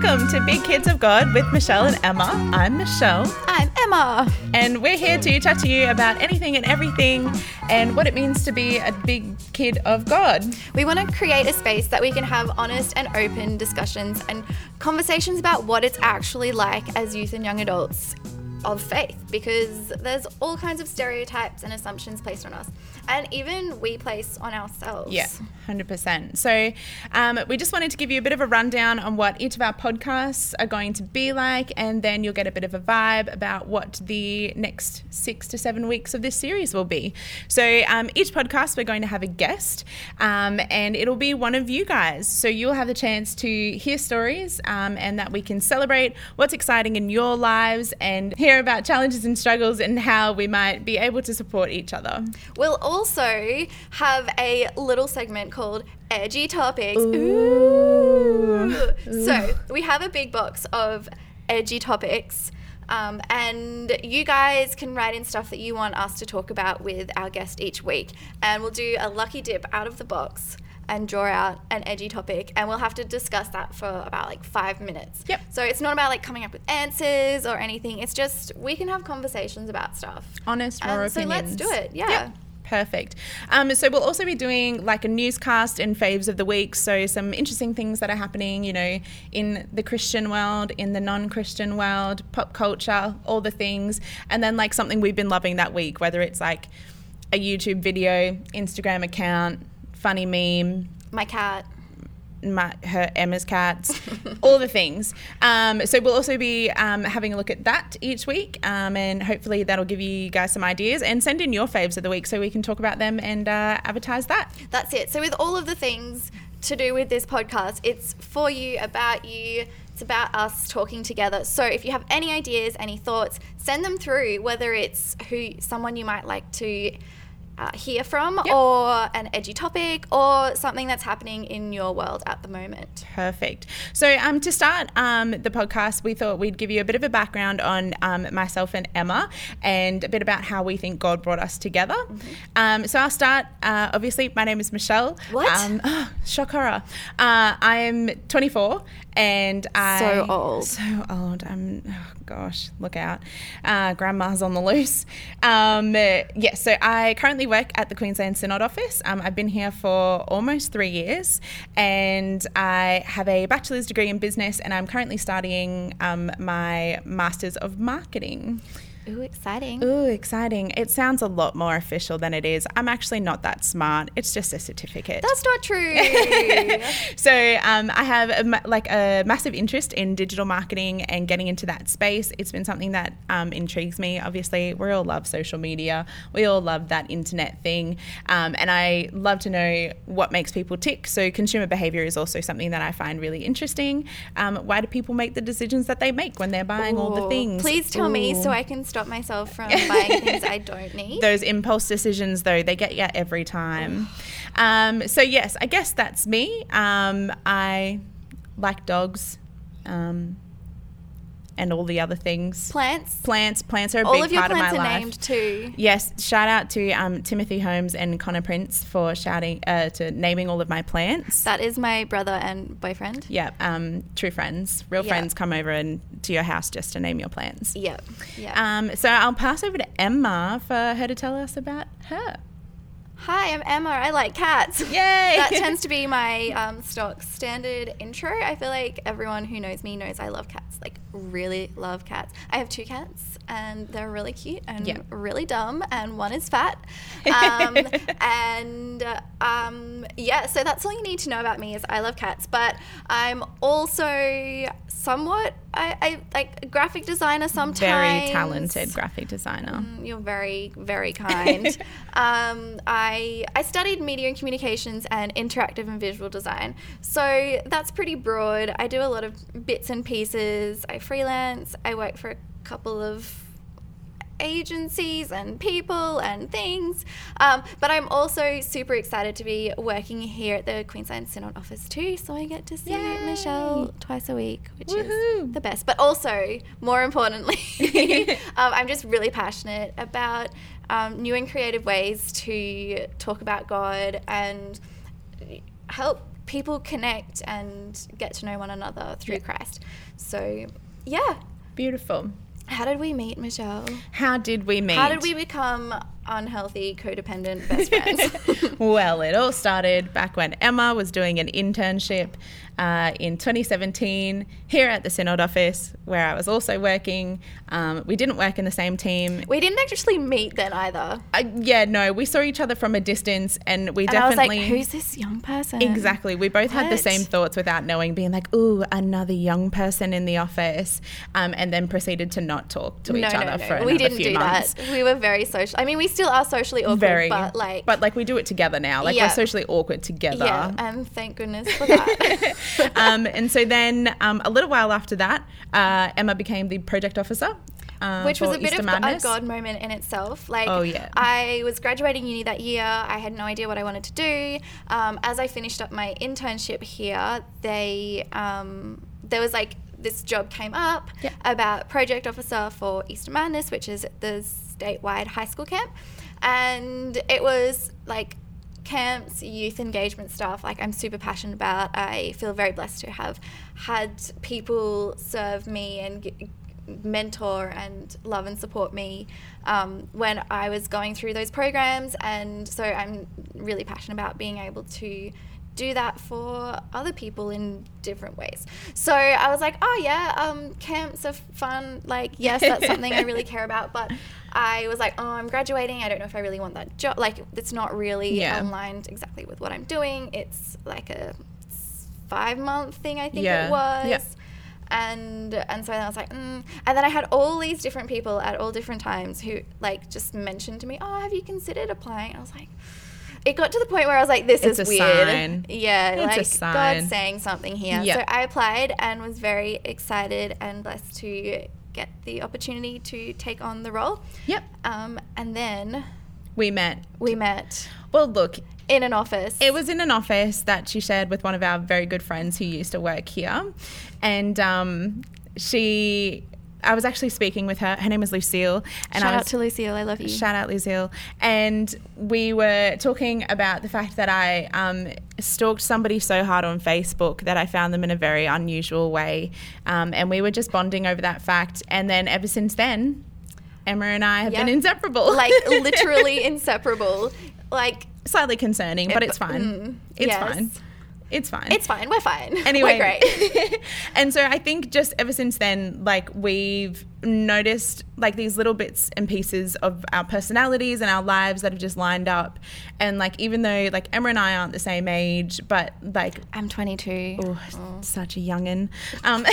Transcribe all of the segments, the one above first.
Welcome to Big Kids of God with Michelle and Emma. I'm Michelle. I'm Emma. And we're here to chat to you about anything and everything and what it means to be a big kid of God. We want to create a space that we can have honest and open discussions and conversations about what it's actually like as youth and young adults of faith because there's all kinds of stereotypes and assumptions placed on us and even we place on ourselves. Yeah, 100%. So, um, we just wanted to give you a bit of a rundown on what each of our podcasts are going to be like, and then you'll get a bit of a vibe about what the next six to seven weeks of this series will be. So, um, each podcast, we're going to have a guest, um, and it'll be one of you guys. So, you'll have the chance to hear stories um, and that we can celebrate what's exciting in your lives and hear about challenges and struggles and how we might be able to support each other. We'll also have a little segment called Edgy Topics. Ooh. Ooh. So we have a big box of edgy topics. Um, and you guys can write in stuff that you want us to talk about with our guest each week. And we'll do a lucky dip out of the box and draw out an edgy topic and we'll have to discuss that for about like five minutes. Yep. So it's not about like coming up with answers or anything. It's just we can have conversations about stuff. Honest, raw And so opinions. let's do it. Yeah. Yep. Perfect. Um, so we'll also be doing like a newscast and faves of the week. So some interesting things that are happening, you know, in the Christian world, in the non-Christian world, pop culture, all the things, and then like something we've been loving that week, whether it's like a YouTube video, Instagram account, funny meme, My cat. my, her Emma's cats, all the things. Um, so we'll also be um, having a look at that each week, um, and hopefully that'll give you guys some ideas. And send in your faves of the week so we can talk about them and uh, advertise that. That's it. So with all of the things to do with this podcast, it's for you, about you. It's about us talking together. So if you have any ideas, any thoughts, send them through. Whether it's who someone you might like to uh, hear from, Yep. or an edgy topic, or something that's happening in your world at the moment. Perfect. So, um, to start um, the podcast, we thought we'd give you a bit of a background on um, myself and Emma and a bit about how we think God brought us together. Um, so, I'll start. Uh, obviously, my name is Michelle. What? Um, oh, shock horror. Uh, I am 24 and I. So old. So old. I'm, oh gosh, look out. Uh, grandma's on the loose. Um, yeah, so I currently work at the Queensland Synod office. Um, I've been here for almost three years and I have a bachelor's degree in business and I'm currently studying um, my Masters of Marketing. Ooh, exciting! Ooh, exciting. It sounds a lot more official than it is. I'm actually not that smart. It's just a certificate. That's not true. so um, I have a, like a massive interest in digital marketing and getting into that space. It's been something that um, intrigues me. Obviously, we all love social media. We all love that internet thing, um, and I love to know what makes people tick. So consumer behavior is also something that I find really interesting. Um, why do people make the decisions that they make when they're buying all the things? Please tell me so I can stop myself from buying things I don't need. Those impulse decisions, though, they get you every time. Um, so, yes, I guess that's me. Um, I like dogs um, and all the other things. Plants. Plants, plants are a All big of your part of my plants are life. named too. Yes, shout out to um, Timothy Holmes and Connor Prince for shouting uh, to naming all of my plants. That is my brother and boyfriend. yeah, um, true friends, real Yeah. friends come over and to your house just to name your plants. Yep. Yeah. Um, so I'll pass over to Emma for her to tell us about her. Hi, I'm Emma. I like cats. Yay! that tends to be my um, stock standard intro. I feel like everyone who knows me knows I love cats. Like, really love cats. I have two cats, and they're really cute and Yep. really dumb, and one is fat. Um, and um, yeah, so that's all you need to know about me is I love cats. But I'm also somewhat I, I like a graphic designer sometimes. Very talented graphic designer. Mm, You're very, very kind. um, I I studied media and communications and interactive and visual design, so that's pretty broad. I do a lot of bits and pieces. I freelance. I work for a couple of agencies and people and things. Um, but I'm also super excited to be working here at the Queensland Synod office too. So I get to see Yay. Michelle twice a week, which is the best. But also, more importantly, um, I'm just really passionate about um, new and creative ways to talk about God and help people connect and get to know one another through Yeah. Christ. So, yeah. Beautiful. How did we meet, Michelle? How did we meet? How did we become unhealthy, codependent best friends? well, it all started back when Emma was doing an internship uh, in 2017 here at the Synod office, where I was also working. Um, we didn't work in the same team. we didn't actually meet then either. Uh, yeah, no, we saw each other from a distance, and we And I was definitely like, who's this young person? Exactly. We both had the same thoughts without knowing, being like, ooh, another young person in the office, um, and then proceeded to not talk to no, each no, other no. for another we didn't few do months. that. We were very social. I mean, we still are socially awkward, Very, but like, but like we do it together now. Like Yeah. we're socially awkward together. yeah, and thank goodness for that. um, and so then um, a little while after that, uh, Emma became the project officer. Uh, which was a bit Easter of Madness. a God moment in itself. Like, Oh, yeah. I was graduating uni that year. I had no idea what I wanted to do. Um, as I finished up my internship here, they um, there was like this job came up about project officer for Easter Madness, which is the statewide high school camp, and it was like camps, youth engagement stuff, like I'm super passionate about. I feel very blessed to have had people serve me and g- mentor and love and support me um, when I was going through those programs. And so I'm really passionate about being able to do that for other people in different ways. So I was like, oh yeah, um, camps are fun. Like, yes, that's something I really care about. But I was like, oh, I'm graduating. I don't know if I really want that job. Like, it's not really Yeah. aligned exactly with what I'm doing. It's like a five month thing, I think Yeah. it was. Yeah. And and so then I was like, mm. and then I had all these different people at all different times who like just mentioned to me, oh, have you considered applying? And I was like, it got to the point where I was like, this It's is weird. sign. Yeah, It's like. God's saying something here. Yeah. So I applied and was very excited and blessed to get the opportunity to take on the role. Yep. Um, and then We met. we met Well, look, in an office. It was in an office that she shared with one of our very good friends who used to work here. And um, she, I was actually speaking with her. Her name is Lucille. And Shout I out to Lucille. I love you. Shout out Lucille. And we were talking about the fact that I um, stalked somebody so hard on Facebook that I found them in a very unusual way. Um, and we were just bonding over that fact. And then ever since then, Emma and I have been inseparable. like literally inseparable. Like Slightly concerning, but it's fine. Mm, it's yes. fine. It's fine. It's fine. We're fine. anyway We're great. and so i think just ever since then like we've noticed like these little bits and pieces of our personalities and our lives that have just lined up and like even though like emma and i aren't the same age but like I'm 22. Oh, such a youngin. Um,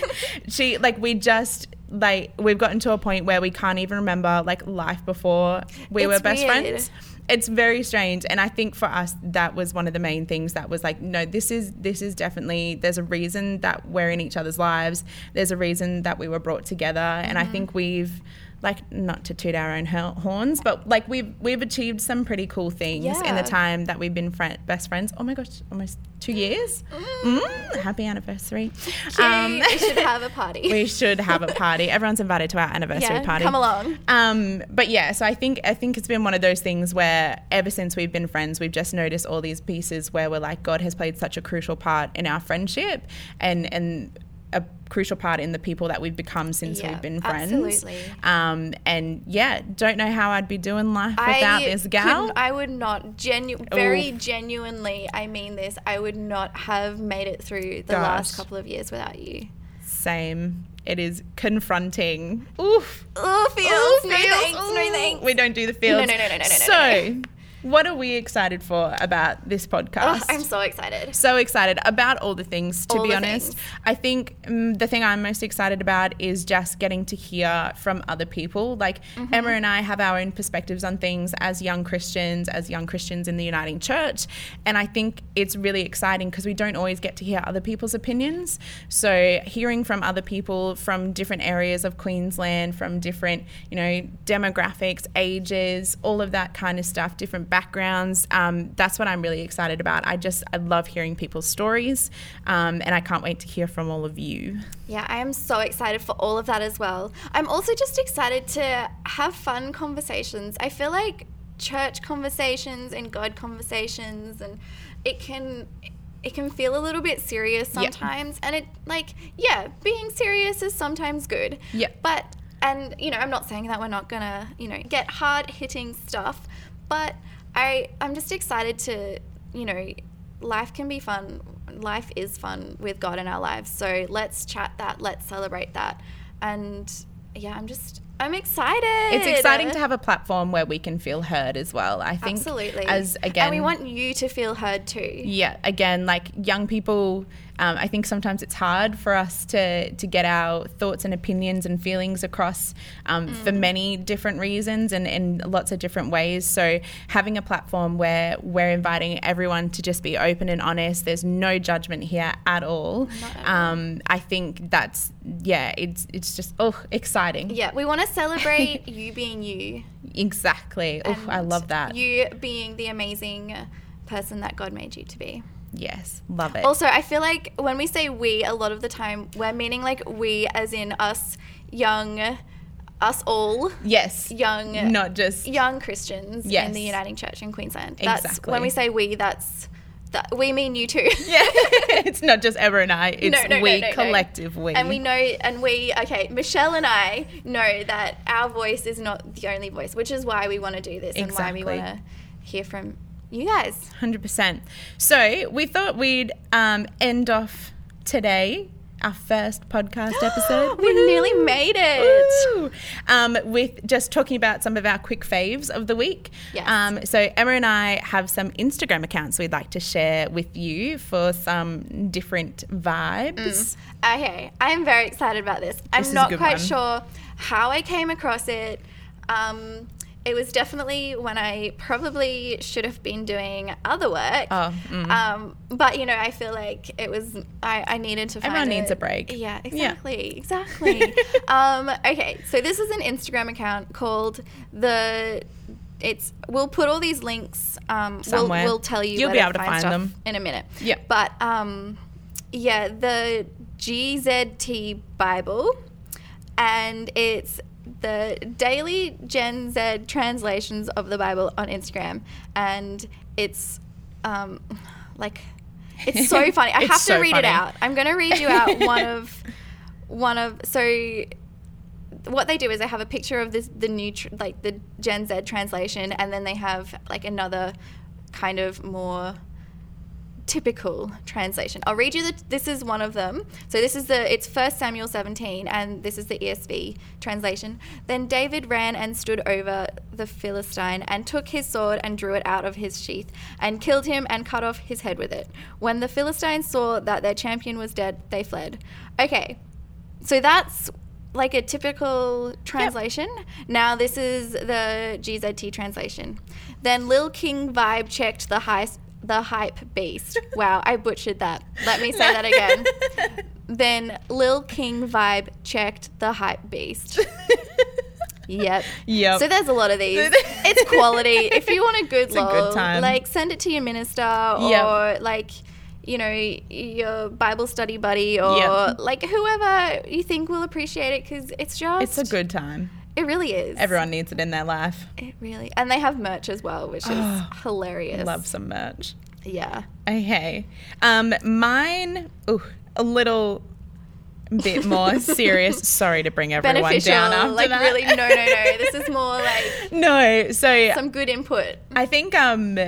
she like we just like we've gotten to a point where we can't even remember like life before we It's were best weird. friends. It's very strange, and I think for us that was one of the main things that was like, no, this is this is definitely there's a reason that we're in each other's lives. There's a reason that we were brought together, and I Mm-hmm. think we've like not to toot our own horns, but like we've we've achieved some pretty cool things in the time that we've been friend, best friends. Oh my gosh, almost two years. Mm, happy anniversary. Um, we should have a party. we should have a party. Everyone's invited to our anniversary yeah, party. come along. Um, but yeah, so I think I think it's been one of those things where ever since we've been friends, we've just noticed all these pieces where we're like, God has played such a crucial part in our friendship, and and a crucial part in the people that we've become since Yeah, we've been friends. absolutely. Um, and yeah, don't know how I'd be doing life without this gal. I would not genu- very genuinely. I mean this. I would not have made it through the last couple of years without you. Same. It is confronting. Oof. Oh, feels. No feels. thanks. No thanks. We don't do the fields. no, no, no, no, no, no, So, what are we excited for about this podcast? Oh, I'm so excited. so excited about all the things to All be honest things. i think um, the thing i'm most excited about is just getting to hear from other people like Mm-hmm. emma and i have our own perspectives on things as young christians as young christians in the uniting church and i think it's really exciting because we don't always get to hear other people's opinions so hearing from other people from different areas of queensland from different you know demographics ages all of that kind of stuff different backgrounds um, that's what i'm really excited about i just i love hearing people's stories um, and i can't wait to hear from all of you Yeah, I am so excited for all of that as well. I'm also just excited to have fun conversations. I feel like church conversations and God conversations and it can it can feel a little bit serious Yeah. sometimes and it like yeah, being serious is sometimes good. Yeah. But and you know, I'm not saying that we're not going to, you know, get hard-hitting stuff, but I I'm just excited to, you know, life can be fun. Life is fun with God in our lives. So let's chat that. Let's celebrate that. And yeah, I'm just, I'm excited. it's exciting to have a platform where we can feel heard as well i think Absolutely. as again And we want you to feel heard too. yeah again like young people um, i think sometimes it's hard for us to to get our thoughts and opinions and feelings across um, for Mm. many different reasons and in lots of different ways so having a platform where we're inviting everyone to just be open and honest there's no judgment here at all Not at all. um, i think that's yeah it's it's just oh exciting Yeah, we want to celebrate you being you. exactly oh i love that You being the amazing person that God made you to be. Yes love it Also, I feel like when we say we, a lot of the time we're meaning like we as in us young, us all yes young, not just young Christians in the Uniting Church in Queensland. That's Exactly. when we say we, that's that we mean you too. Yeah, it's not just Emma and I. It's No, no, we, no, no. collective we. And we know, and we, okay, Michelle and I know that our voice is not the only voice, which is why we want to do this and why we want to hear from you guys. Hundred percent. So we thought we'd um, end off today, our first podcast episode. we nearly made it. Um, with just talking about some of our quick faves of the week. Yes. Um, so Emma and I have some Instagram accounts we'd like to share with you for some different vibes. Okay, I'm very excited about this. I'm This is a not quite one. sure how I came across it. Um, it was definitely when I probably should have been doing other work. Oh, mm. Um, but you know, I feel like it was I, I needed to. Find Everyone needs a break. Yeah, Yeah. exactly, exactly. um, okay, so this is an Instagram account called the. It's we'll put all these links. Um, we'll, Somewhere. we'll tell you. You'll be able to find stuff them. in a minute. Yeah. But um, yeah, the GZT Bible, and it's the daily Gen Z translations of the Bible on Instagram, and it's um, like it's so funny. I have so to read funny. it out. I'm gonna read you out one of one of so what they do is they have a picture of this the new tr- like the Gen Z translation, and then they have like another kind of more typical translation. I'll read you the this is one of them. So this is the it's first Samuel 17 and this is the ESV translation. Then David ran and stood over the Philistine and took his sword and drew it out of his sheath and killed him and cut off his head with it. When the Philistines saw that their champion was dead, they fled. Okay. So that's like a typical translation. Now this is the GZT translation. Then Lil King Vibe checked the high the hype beast. Wow, I butchered that. Let me say that again. Then Lil King Vibe checked the hype beast. Yep. Yep. So there's a lot of these. It's quality. If you want a good It's a lol, good time. like send it to your minister or Yep. like you know your Bible study buddy or Yep. like whoever you think will appreciate it because it's just It's a good time. It really is. Everyone needs it in their life. It really and they have merch as well, which is Oh, hilarious. Love some merch. Yeah. Okay. Um, mine, ooh, a little bit more serious. Sorry to bring everyone Beneficial. down after like that. really, no, no, no. This is more like no. So some good input. I think um,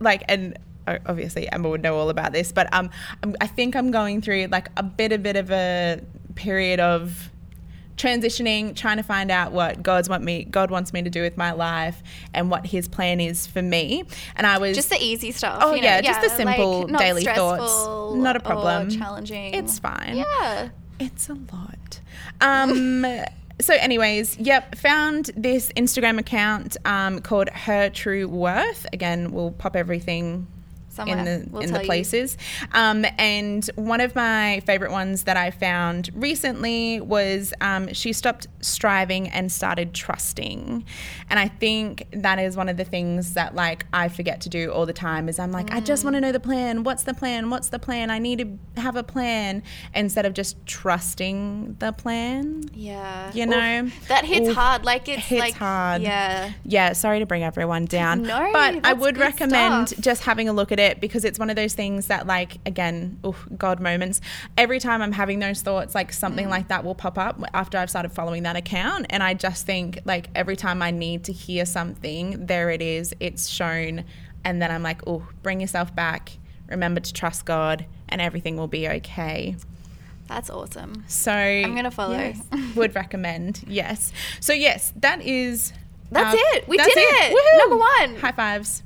like and obviously Emma would know all about this, but um, I think I'm going through like a bit a bit of a period of transitioning, trying to find out what God's want me God wants me to do with my life and what his plan is for me. And I was Just the easy stuff. Oh you know? yeah, just the simple like, not daily thoughts. Not a problem. challenging. It's fine. Yeah. It's a lot. Um, so, anyways, yep, found this Instagram account um, called Her True Worth. Again, we'll pop everything Somewhere. in the We'll in the places. Um, and one of my favorite ones that I found recently was um, she stopped striving and started trusting. And I think that is one of the things that like I forget to do all the time. Is I'm like I just Mm. want to know the plan. What's the plan? What's the plan? I need to have a plan instead of just trusting the plan. Yeah. You Oof. know? that hits Oof. hard. Like it's Hits like hard. Yeah. Yeah, sorry to bring everyone down. No, but I would recommend stuff. just having a look at it because it's one of those things that, like, again, oof, God moments. Every time I'm having those thoughts, like Mm. something like that will pop up after I've started following that account. And I just think, like, every time I need to hear something, there it is, it's shown. And then I'm like, oh, bring yourself back. Remember to trust God, and everything will be okay. That's awesome. So I'm gonna follow. yes, would recommend. Yes. So yes, that is. That's our- it. We that's did it. Woohoo! Number one. High fives.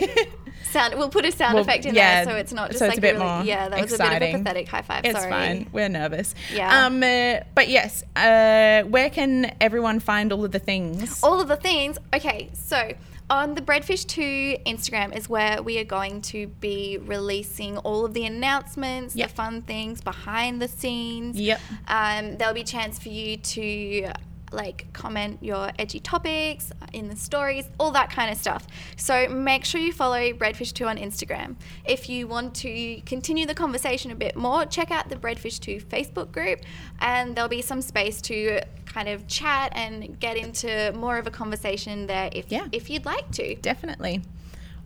Sound. We'll put a sound Well, effect in yeah, there, so it's not just so it's like a bit really, more Yeah, that was a bit of a exciting. pathetic high five. It's sorry. fine. We're nervous. Yeah. Um. uh, but yes. Uh. Where can everyone find all of the things? all of the things. Okay, so on the Breadfish 2 Instagram is where we are going to be releasing all of the announcements, Yep. the fun things behind the scenes. Yep. Um, there'll be a chance for you to like comment your edgy topics in the stories, all that kind of stuff. So make sure you follow Breadfish 2 on Instagram. If you want to continue the conversation a bit more, check out the Breadfish 2 Facebook group and there'll be some space to kind of chat and get into more of a conversation there if Yeah. if you'd like to. Definitely.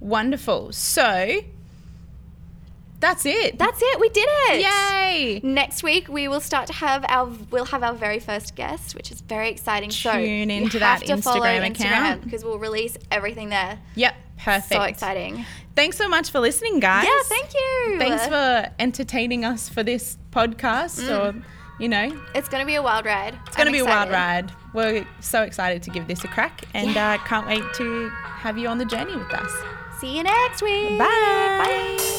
Wonderful. So. That's it. That's it. We did it. Yay. Next week we will start to have our we'll have our very first guest, which is very exciting. so Tune you into that Instagram Instagram account. because we'll release everything there. Yep. Perfect. So exciting. Thanks so much for listening, guys. Yeah, thank you. Thanks for entertaining us for this podcast, or you know, It's going to be a wild ride. it's going to be a wild ride. We're so excited to give this a crack, and Yeah. uh, can't wait to have you on the journey with us. See you next week. Bye. Bye.